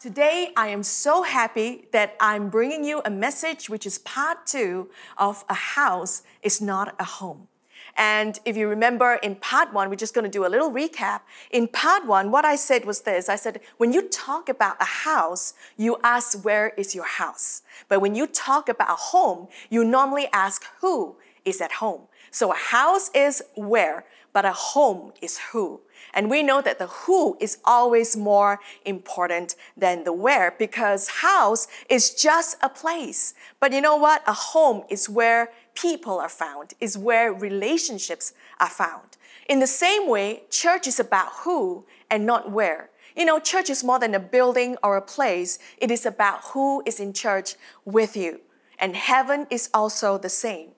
Today, I am so happy that I'm bringing you a message which is part two of A House is Not a Home. And if you remember in part one, we're just going to do a little recap. In part one, what I said was this I said, when you talk about a house, you ask, where is your house? But when you talk about a home, you normally ask, who is at home? So a house is where, but a home is who. And we know that the who is always more important than the where because house is just a place. But you know what? A home is where people are found, is where relationships are found. In the same way, church is about who and not where. You know, church is more than a building or a place. It is about who is in church with you. And heaven is also the same.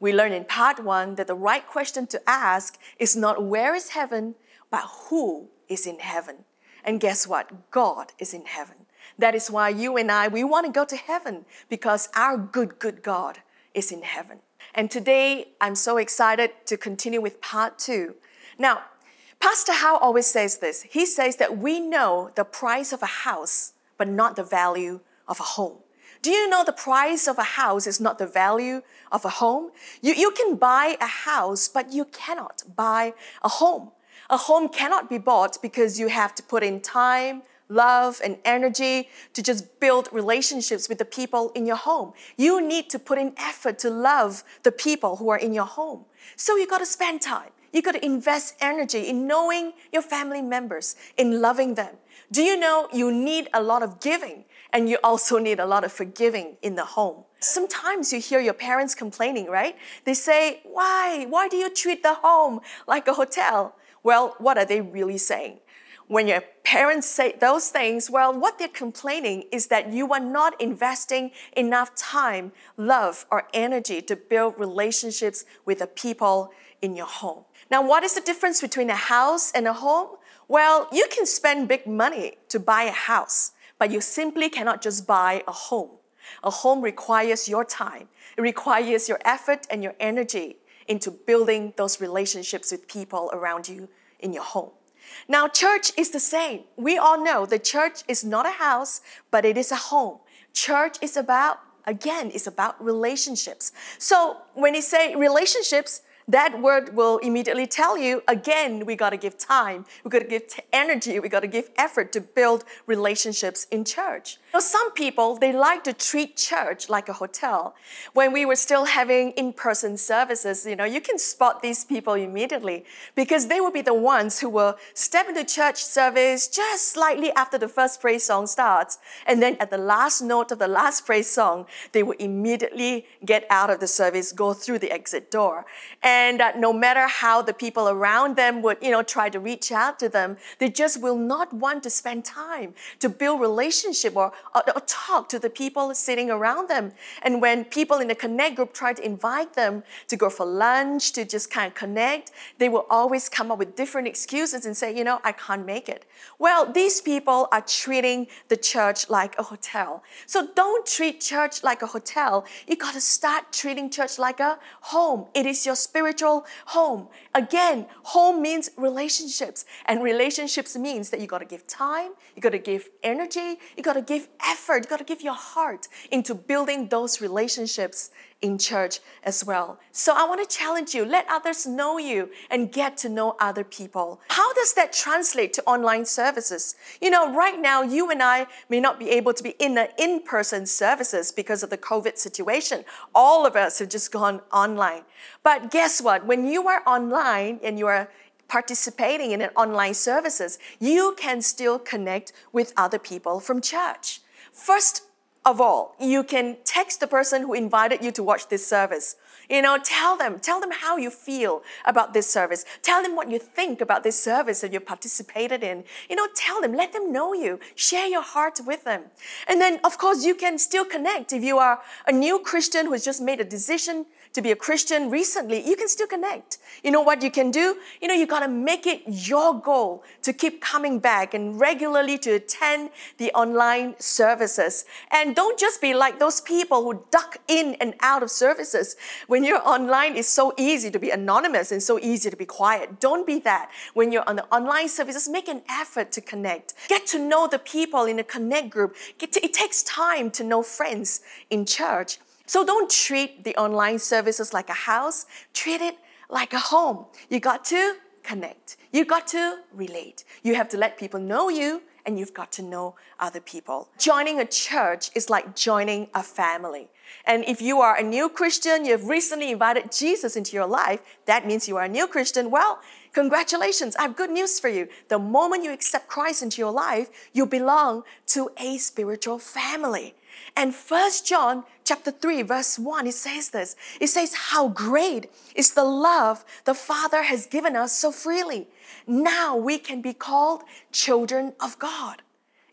We learned in part one that the right question to ask is not where is heaven, but who is in heaven. And guess what? God is in heaven. That is why you and I, we want to go to heaven because our good, good God is in heaven. And today, I'm so excited to continue with part two. Now, Pastor How always says this. He says that we know the price of a house, but not the value of a home. Do you know the price of a house is not the value of a home? You, you can buy a house, but you cannot buy a home. A home cannot be bought because you have to put in time, love, and energy to just build relationships with the people in your home. You need to put in effort to love the people who are in your home. So you got to spend time. You got to invest energy in knowing your family members, in loving them. Do you know you need a lot of giving and you also need a lot of forgiving in the home? Sometimes you hear your parents complaining, right? They say, Why? Why do you treat the home like a hotel? Well, what are they really saying? When your parents say those things, well, what they're complaining is that you are not investing enough time, love, or energy to build relationships with the people in your home. Now, what is the difference between a house and a home? Well, you can spend big money to buy a house, but you simply cannot just buy a home. A home requires your time, it requires your effort and your energy into building those relationships with people around you in your home. Now, church is the same. We all know the church is not a house, but it is a home. Church is about, again, it's about relationships. So when you say relationships, that word will immediately tell you again, we got to give time, we got to give energy, we got to give effort to build relationships in church. Now, some people, they like to treat church like a hotel. When we were still having in person services, you know, you can spot these people immediately because they will be the ones who will step into church service just slightly after the first praise song starts. And then at the last note of the last praise song, they will immediately get out of the service, go through the exit door. And that no matter how the people around them would, you know, try to reach out to them, they just will not want to spend time to build relationship or, or, or talk to the people sitting around them. And when people in the connect group try to invite them to go for lunch, to just kind of connect, they will always come up with different excuses and say, you know, I can't make it. Well, these people are treating the church like a hotel. So don't treat church like a hotel. You got to start treating church like a home. It is your spiritual home. Again, home means relationships, and relationships means that you got to give time, you got to give energy, you got to give effort, you got to give your heart into building those relationships in church as well. So I want to challenge you let others know you and get to know other people. How does that translate to online services? You know, right now, you and I may not be able to be in the in person services because of the COVID situation. All of us have just gone online. But guess what? When you are online and you are participating in an online services, you can still connect with other people from church. First of all, you can text the person who invited you to watch this service. You know, tell them, tell them how you feel about this service. Tell them what you think about this service that you participated in. You know, tell them, let them know you. Share your heart with them. And then, of course, you can still connect. If you are a new Christian who has just made a decision to be a Christian recently, you can still connect. You know what you can do? You know, you gotta make it your goal to keep coming back and regularly to attend the online services. And don't just be like those people who duck in and out of services. When you're online, it's so easy to be anonymous and so easy to be quiet. Don't be that. When you're on the online services, make an effort to connect. Get to know the people in the connect group. It takes time to know friends in church. So don't treat the online services like a house. Treat it like a home. You got to connect. You got to relate. You have to let people know you and you've got to know other people. Joining a church is like joining a family. And if you are a new Christian, you've recently invited Jesus into your life, that means you are a new Christian. Well, congratulations. I have good news for you. The moment you accept Christ into your life, you belong to a spiritual family. And First John chapter 3 verse 1 it says this. It says how great is the love the Father has given us so freely. Now we can be called children of God.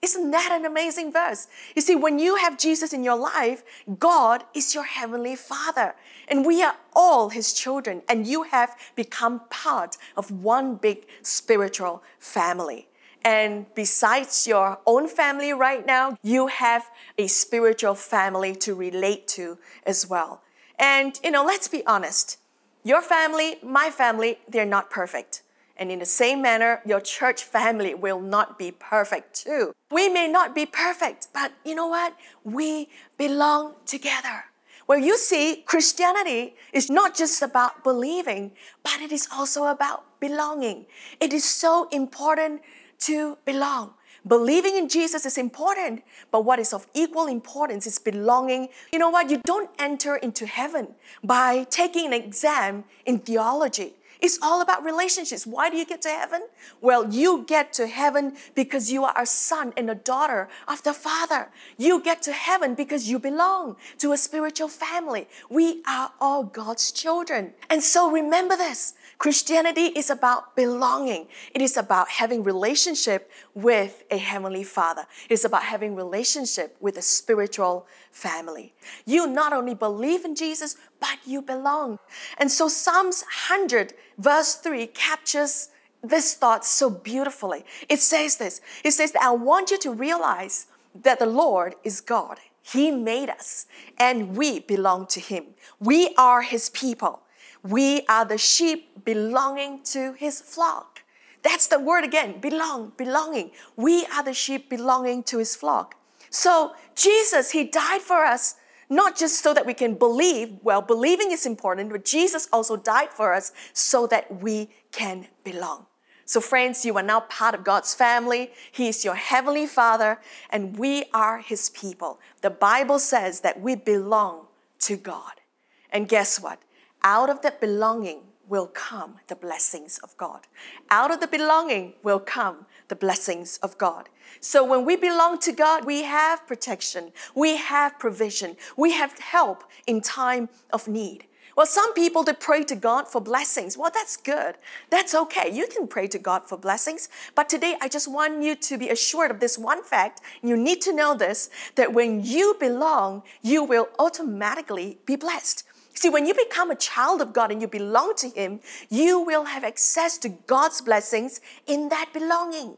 Isn't that an amazing verse? You see, when you have Jesus in your life, God is your heavenly Father, and we are all His children, and you have become part of one big spiritual family. And besides your own family right now, you have a spiritual family to relate to as well. And, you know, let's be honest. Your family, my family, they're not perfect. And in the same manner, your church family will not be perfect too. We may not be perfect, but you know what? We belong together. Well, you see, Christianity is not just about believing, but it is also about belonging. It is so important to belong. Believing in Jesus is important, but what is of equal importance is belonging. You know what? You don't enter into heaven by taking an exam in theology. It's all about relationships. Why do you get to heaven? Well, you get to heaven because you are a son and a daughter of the Father. You get to heaven because you belong to a spiritual family. We are all God's children. And so remember this. Christianity is about belonging. It is about having relationship with a heavenly Father. It is about having relationship with a spiritual family. You not only believe in Jesus, but you belong. And so Psalms 100 verse 3 captures this thought so beautifully. It says this. It says that I want you to realize that the Lord is God. He made us and we belong to him. We are his people. We are the sheep belonging to his flock. That's the word again belong, belonging. We are the sheep belonging to his flock. So, Jesus, he died for us, not just so that we can believe. Well, believing is important, but Jesus also died for us so that we can belong. So, friends, you are now part of God's family. He is your heavenly Father, and we are His people. The Bible says that we belong to God. And guess what? Out of that belonging will come the blessings of God. Out of the belonging will come the blessings of God. So when we belong to God, we have protection, we have provision, we have help in time of need. Well, some people they pray to God for blessings. Well, that's good. That's okay. You can pray to God for blessings. But today I just want you to be assured of this one fact. You need to know this that when you belong, you will automatically be blessed. See, when you become a child of God and you belong to Him, you will have access to God's blessings in that belonging.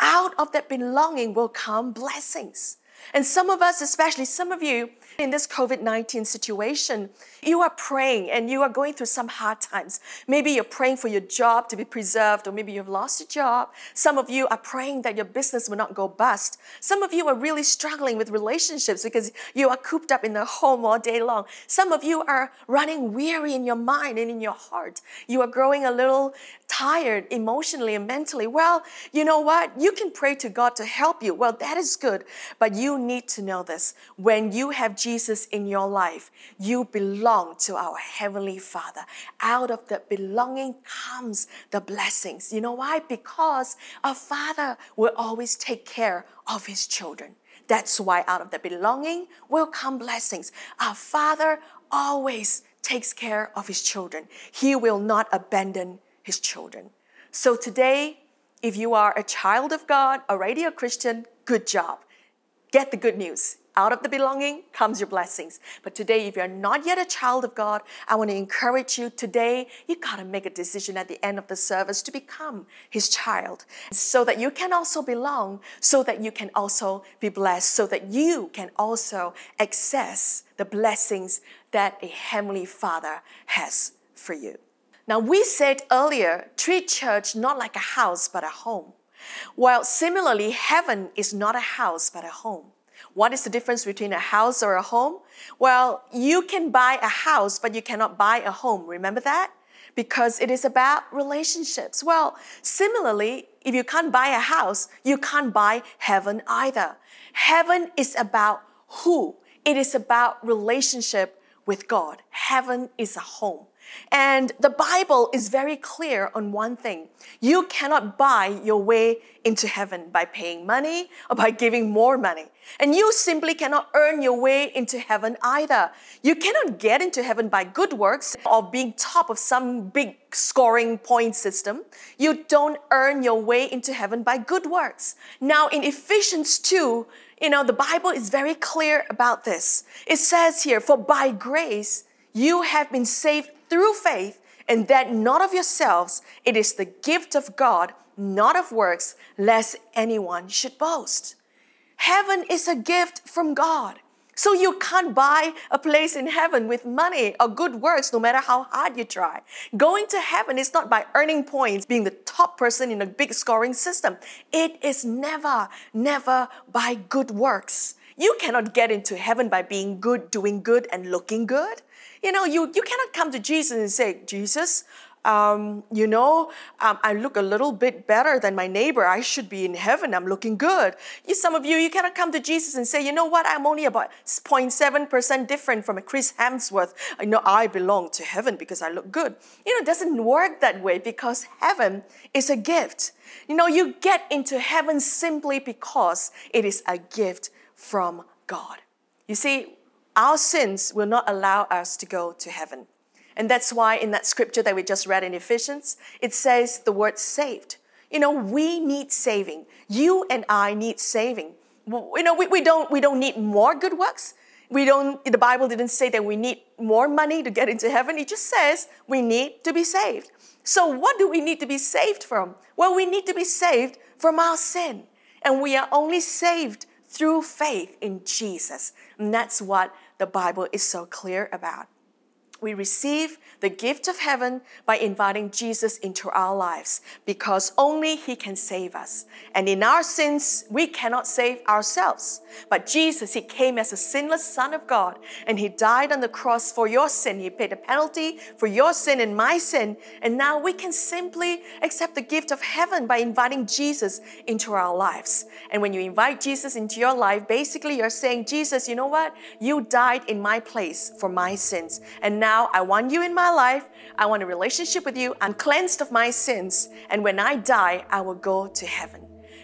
Out of that belonging will come blessings. And some of us, especially some of you, in this COVID 19 situation, you are praying and you are going through some hard times. Maybe you're praying for your job to be preserved, or maybe you've lost your job. Some of you are praying that your business will not go bust. Some of you are really struggling with relationships because you are cooped up in the home all day long. Some of you are running weary in your mind and in your heart. You are growing a little tired emotionally and mentally. Well, you know what? You can pray to God to help you. Well, that is good. But you need to know this. When you have Jesus in your life, you belong to our Heavenly Father. Out of the belonging comes the blessings. You know why? Because a father will always take care of his children. That's why out of the belonging will come blessings. Our Father always takes care of his children. He will not abandon his children. So today, if you are a child of God, already a Christian, good job. Get the good news. Out of the belonging comes your blessings. But today, if you're not yet a child of God, I want to encourage you today, you got to make a decision at the end of the service to become His child so that you can also belong, so that you can also be blessed, so that you can also access the blessings that a Heavenly Father has for you. Now, we said earlier, treat church not like a house, but a home. While similarly, heaven is not a house, but a home. What is the difference between a house or a home? Well, you can buy a house, but you cannot buy a home. Remember that? Because it is about relationships. Well, similarly, if you can't buy a house, you can't buy heaven either. Heaven is about who? It is about relationship with God. Heaven is a home. And the Bible is very clear on one thing. You cannot buy your way into heaven by paying money or by giving more money. And you simply cannot earn your way into heaven either. You cannot get into heaven by good works or being top of some big scoring point system. You don't earn your way into heaven by good works. Now, in Ephesians 2, you know, the Bible is very clear about this. It says here, For by grace you have been saved through faith, and that not of yourselves, it is the gift of God, not of works, lest anyone should boast. Heaven is a gift from God. So you can't buy a place in heaven with money or good works no matter how hard you try. Going to heaven is not by earning points, being the top person in a big scoring system. It is never, never by good works. You cannot get into heaven by being good, doing good, and looking good. You know, you, you cannot come to Jesus and say, Jesus, um, you know, um, I look a little bit better than my neighbor. I should be in heaven. I'm looking good. You, some of you, you cannot come to Jesus and say, you know what? I'm only about 0.7% different from a Chris Hemsworth. I know I belong to heaven because I look good. You know, it doesn't work that way because heaven is a gift. You know, you get into heaven simply because it is a gift from God. You see, our sins will not allow us to go to heaven. And that's why in that scripture that we just read in Ephesians, it says the word saved. You know, we need saving. You and I need saving. You know, we, we, don't, we don't need more good works. We don't, the Bible didn't say that we need more money to get into heaven. It just says we need to be saved. So, what do we need to be saved from? Well, we need to be saved from our sin. And we are only saved through faith in Jesus. And that's what the Bible is so clear about. We receive the gift of heaven by inviting Jesus into our lives because only He can save us. And in our sins, we cannot save ourselves. But Jesus, He came as a sinless Son of God and He died on the cross for your sin. He paid a penalty for your sin and my sin. And now we can simply accept the gift of heaven by inviting Jesus into our lives. And when you invite Jesus into your life, basically you're saying, Jesus, you know what? You died in my place for my sins. And now now I want you in my life. I want a relationship with you. I'm cleansed of my sins. And when I die, I will go to heaven.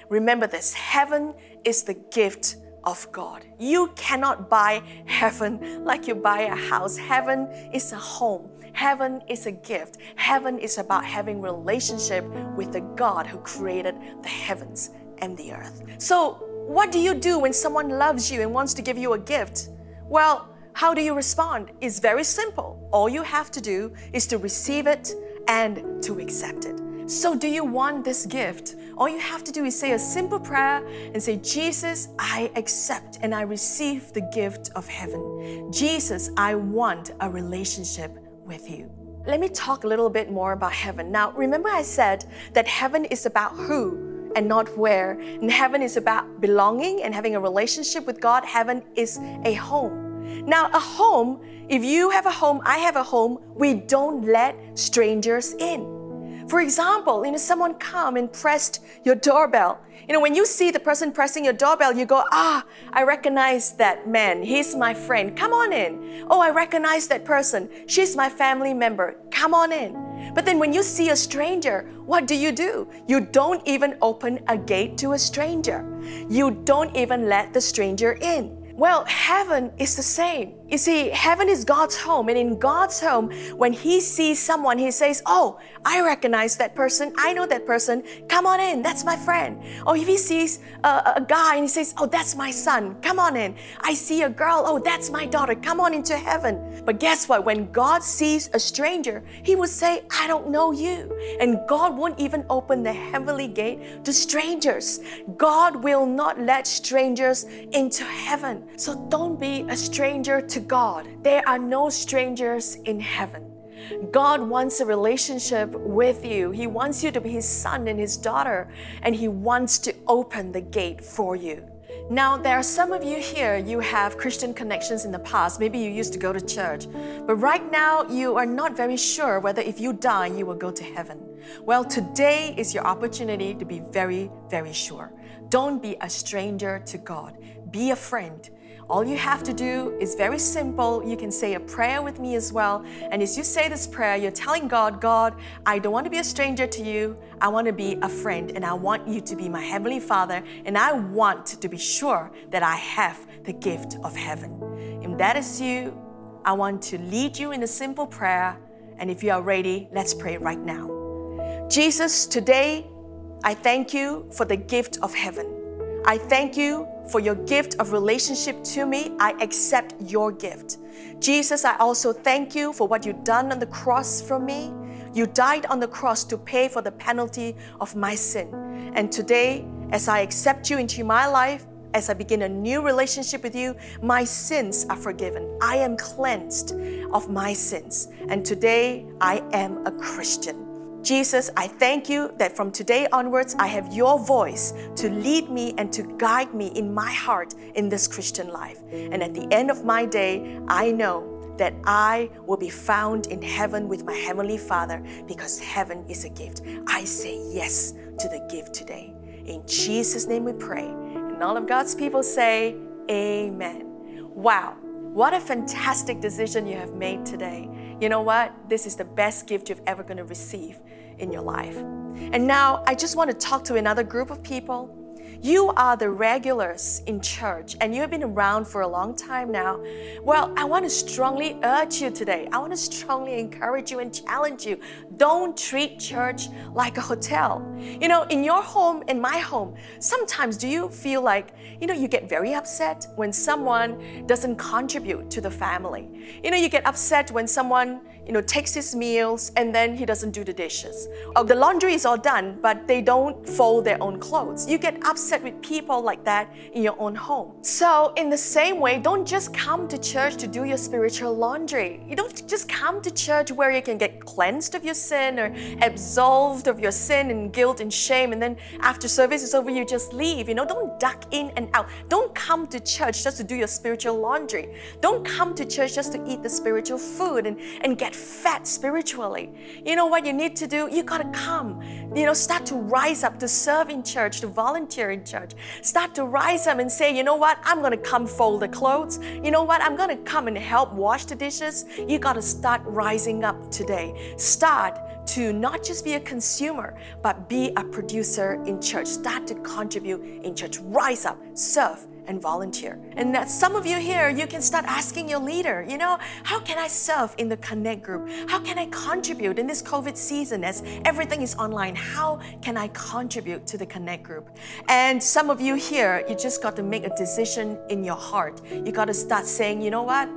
Remember this heaven is the gift of God. You cannot buy heaven like you buy a house. Heaven is a home. Heaven is a gift. Heaven is about having relationship with the God who created the heavens and the earth. So, what do you do when someone loves you and wants to give you a gift? Well, how do you respond? It's very simple. All you have to do is to receive it and to accept it. So, do you want this gift? All you have to do is say a simple prayer and say, Jesus, I accept and I receive the gift of heaven. Jesus, I want a relationship with you. Let me talk a little bit more about heaven. Now, remember, I said that heaven is about who and not where. And heaven is about belonging and having a relationship with God. Heaven is a home. Now, a home, if you have a home, I have a home, we don't let strangers in. For example, you know, someone come and pressed your doorbell. You know, when you see the person pressing your doorbell, you go, ah, I recognize that man. He's my friend. Come on in. Oh, I recognize that person. She's my family member. Come on in. But then when you see a stranger, what do you do? You don't even open a gate to a stranger. You don't even let the stranger in Well, heaven is the same. You see, heaven is God's home, and in God's home, when He sees someone, He says, Oh, I recognize that person. I know that person. Come on in. That's my friend. Or if He sees a, a guy and He says, Oh, that's my son. Come on in. I see a girl. Oh, that's my daughter. Come on into heaven. But guess what? When God sees a stranger, He would say, I don't know you. And God won't even open the heavenly gate to strangers. God will not let strangers into heaven. So don't be a stranger to to God. There are no strangers in heaven. God wants a relationship with you. He wants you to be His son and His daughter, and He wants to open the gate for you. Now, there are some of you here, you have Christian connections in the past. Maybe you used to go to church. But right now, you are not very sure whether if you die, you will go to heaven. Well, today is your opportunity to be very, very sure. Don't be a stranger to God, be a friend. All you have to do is very simple. You can say a prayer with me as well. And as you say this prayer, you're telling God, God, I don't want to be a stranger to you. I want to be a friend, and I want you to be my Heavenly Father. And I want to be sure that I have the gift of heaven. If that is you, I want to lead you in a simple prayer. And if you are ready, let's pray right now. Jesus, today, I thank you for the gift of heaven. I thank you for your gift of relationship to me. I accept your gift. Jesus, I also thank you for what you've done on the cross for me. You died on the cross to pay for the penalty of my sin. And today, as I accept you into my life, as I begin a new relationship with you, my sins are forgiven. I am cleansed of my sins. And today, I am a Christian. Jesus, I thank you that from today onwards, I have your voice to lead me and to guide me in my heart in this Christian life. And at the end of my day, I know that I will be found in heaven with my Heavenly Father because heaven is a gift. I say yes to the gift today. In Jesus' name we pray. And all of God's people say, Amen. Wow, what a fantastic decision you have made today. You know what? This is the best gift you're ever going to receive in your life. And now I just want to talk to another group of people. You are the regulars in church and you have been around for a long time now. Well, I want to strongly urge you today. I want to strongly encourage you and challenge you. Don't treat church like a hotel. You know, in your home, in my home, sometimes do you feel like, you know, you get very upset when someone doesn't contribute to the family? You know, you get upset when someone you know, takes his meals and then he doesn't do the dishes. Or the laundry is all done, but they don't fold their own clothes. You get upset with people like that in your own home. So, in the same way, don't just come to church to do your spiritual laundry. You don't just come to church where you can get cleansed of your sin or absolved of your sin and guilt and shame, and then after service is over, you just leave. You know, don't duck in and out. Don't come to church just to do your spiritual laundry. Don't come to church just to eat the spiritual food and, and get fat spiritually. You know what you need to do? You got to come. You know, start to rise up to serve in church, to volunteer in church. Start to rise up and say, you know what? I'm going to come fold the clothes. You know what? I'm going to come and help wash the dishes. You got to start rising up today. Start to not just be a consumer, but be a producer in church. Start to contribute in church. Rise up, serve, and volunteer. And that some of you here, you can start asking your leader, you know, how can I serve in the Connect group? How can I contribute in this COVID season as everything is online? How can I contribute to the Connect group? And some of you here, you just got to make a decision in your heart. You got to start saying, you know what?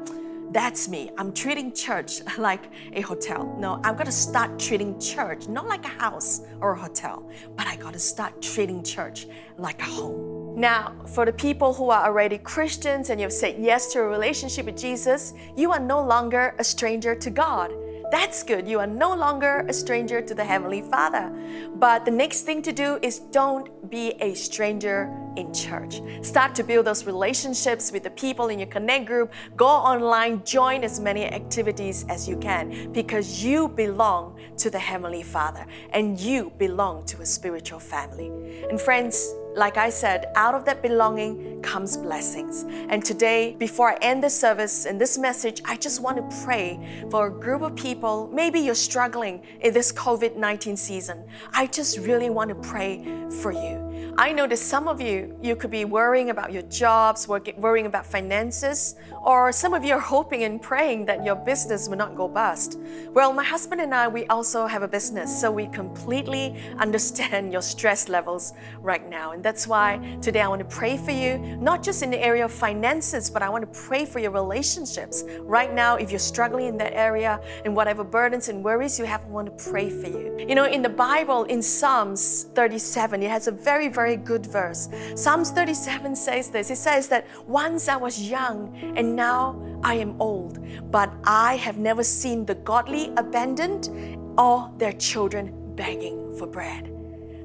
That's me. I'm treating church like a hotel. No, I'm gonna start treating church not like a house or a hotel, but I gotta start treating church like a home. Now, for the people who are already Christians and you've said yes to a relationship with Jesus, you are no longer a stranger to God. That's good. You are no longer a stranger to the Heavenly Father. But the next thing to do is don't be a stranger in church. Start to build those relationships with the people in your Connect group. Go online, join as many activities as you can because you belong to the Heavenly Father and you belong to a spiritual family. And friends, like I said, out of that belonging comes blessings. And today, before I end this service and this message, I just want to pray for a group of people. Maybe you're struggling in this COVID 19 season. I just really want to pray for you. I know that some of you, you could be worrying about your jobs, worrying about finances, or some of you are hoping and praying that your business will not go bust. Well, my husband and I, we also have a business, so we completely understand your stress levels right now. And that's why today I want to pray for you, not just in the area of finances, but I want to pray for your relationships. Right now, if you're struggling in that area and whatever burdens and worries you have, I want to pray for you. You know, in the Bible, in Psalms 37, it has a very, very good verse. Psalms 37 says this it says that once I was young and now I am old, but I have never seen the godly abandoned or their children begging for bread.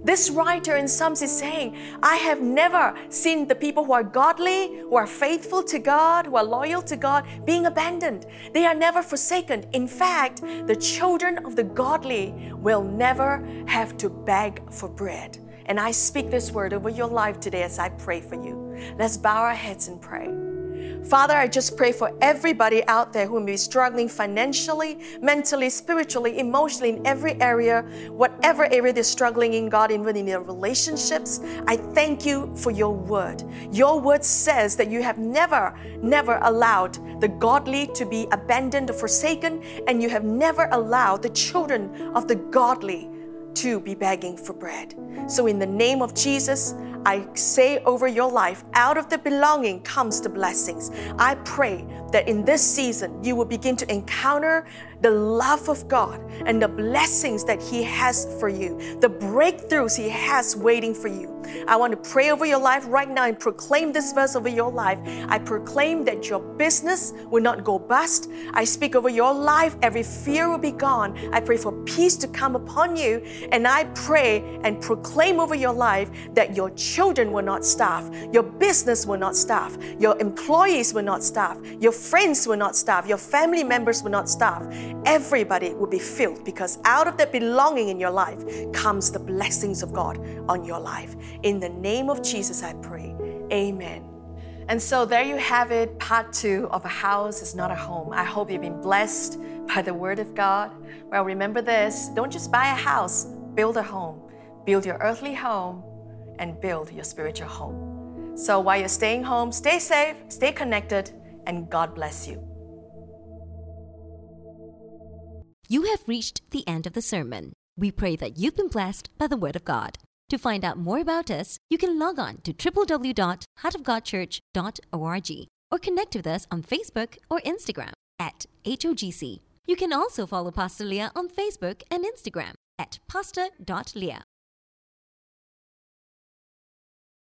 This writer in Psalms is saying, I have never seen the people who are godly, who are faithful to God, who are loyal to God, being abandoned. They are never forsaken. In fact, the children of the godly will never have to beg for bread. And I speak this word over your life today as I pray for you. Let's bow our heads and pray. Father, I just pray for everybody out there who may be struggling financially, mentally, spiritually, emotionally, in every area, whatever area they're struggling in, God, even in their relationships. I thank you for your word. Your word says that you have never, never allowed the godly to be abandoned or forsaken, and you have never allowed the children of the godly to be begging for bread. So, in the name of Jesus, I say over your life, out of the belonging comes the blessings. I pray that in this season you will begin to encounter the love of God and the blessings that He has for you, the breakthroughs He has waiting for you. I want to pray over your life right now and proclaim this verse over your life. I proclaim that your business will not go bust. I speak over your life, every fear will be gone. I pray for peace to come upon you. And I pray and proclaim over your life that your children will not starve, your business will not starve, your employees will not starve, your friends will not starve, your family members will not starve everybody will be filled because out of that belonging in your life comes the blessings of God on your life. In the name of Jesus, I pray. Amen. And so there you have it, part two of A House is Not a Home. I hope you've been blessed by the Word of God. Well, remember this don't just buy a house, build a home. Build your earthly home and build your spiritual home. So while you're staying home, stay safe, stay connected, and God bless you. You have reached the end of the sermon. We pray that you've been blessed by the Word of God. To find out more about us, you can log on to www.heartofgodchurch.org or connect with us on Facebook or Instagram at HOGC. You can also follow Pastor Lia on Facebook and Instagram at pastor.leah.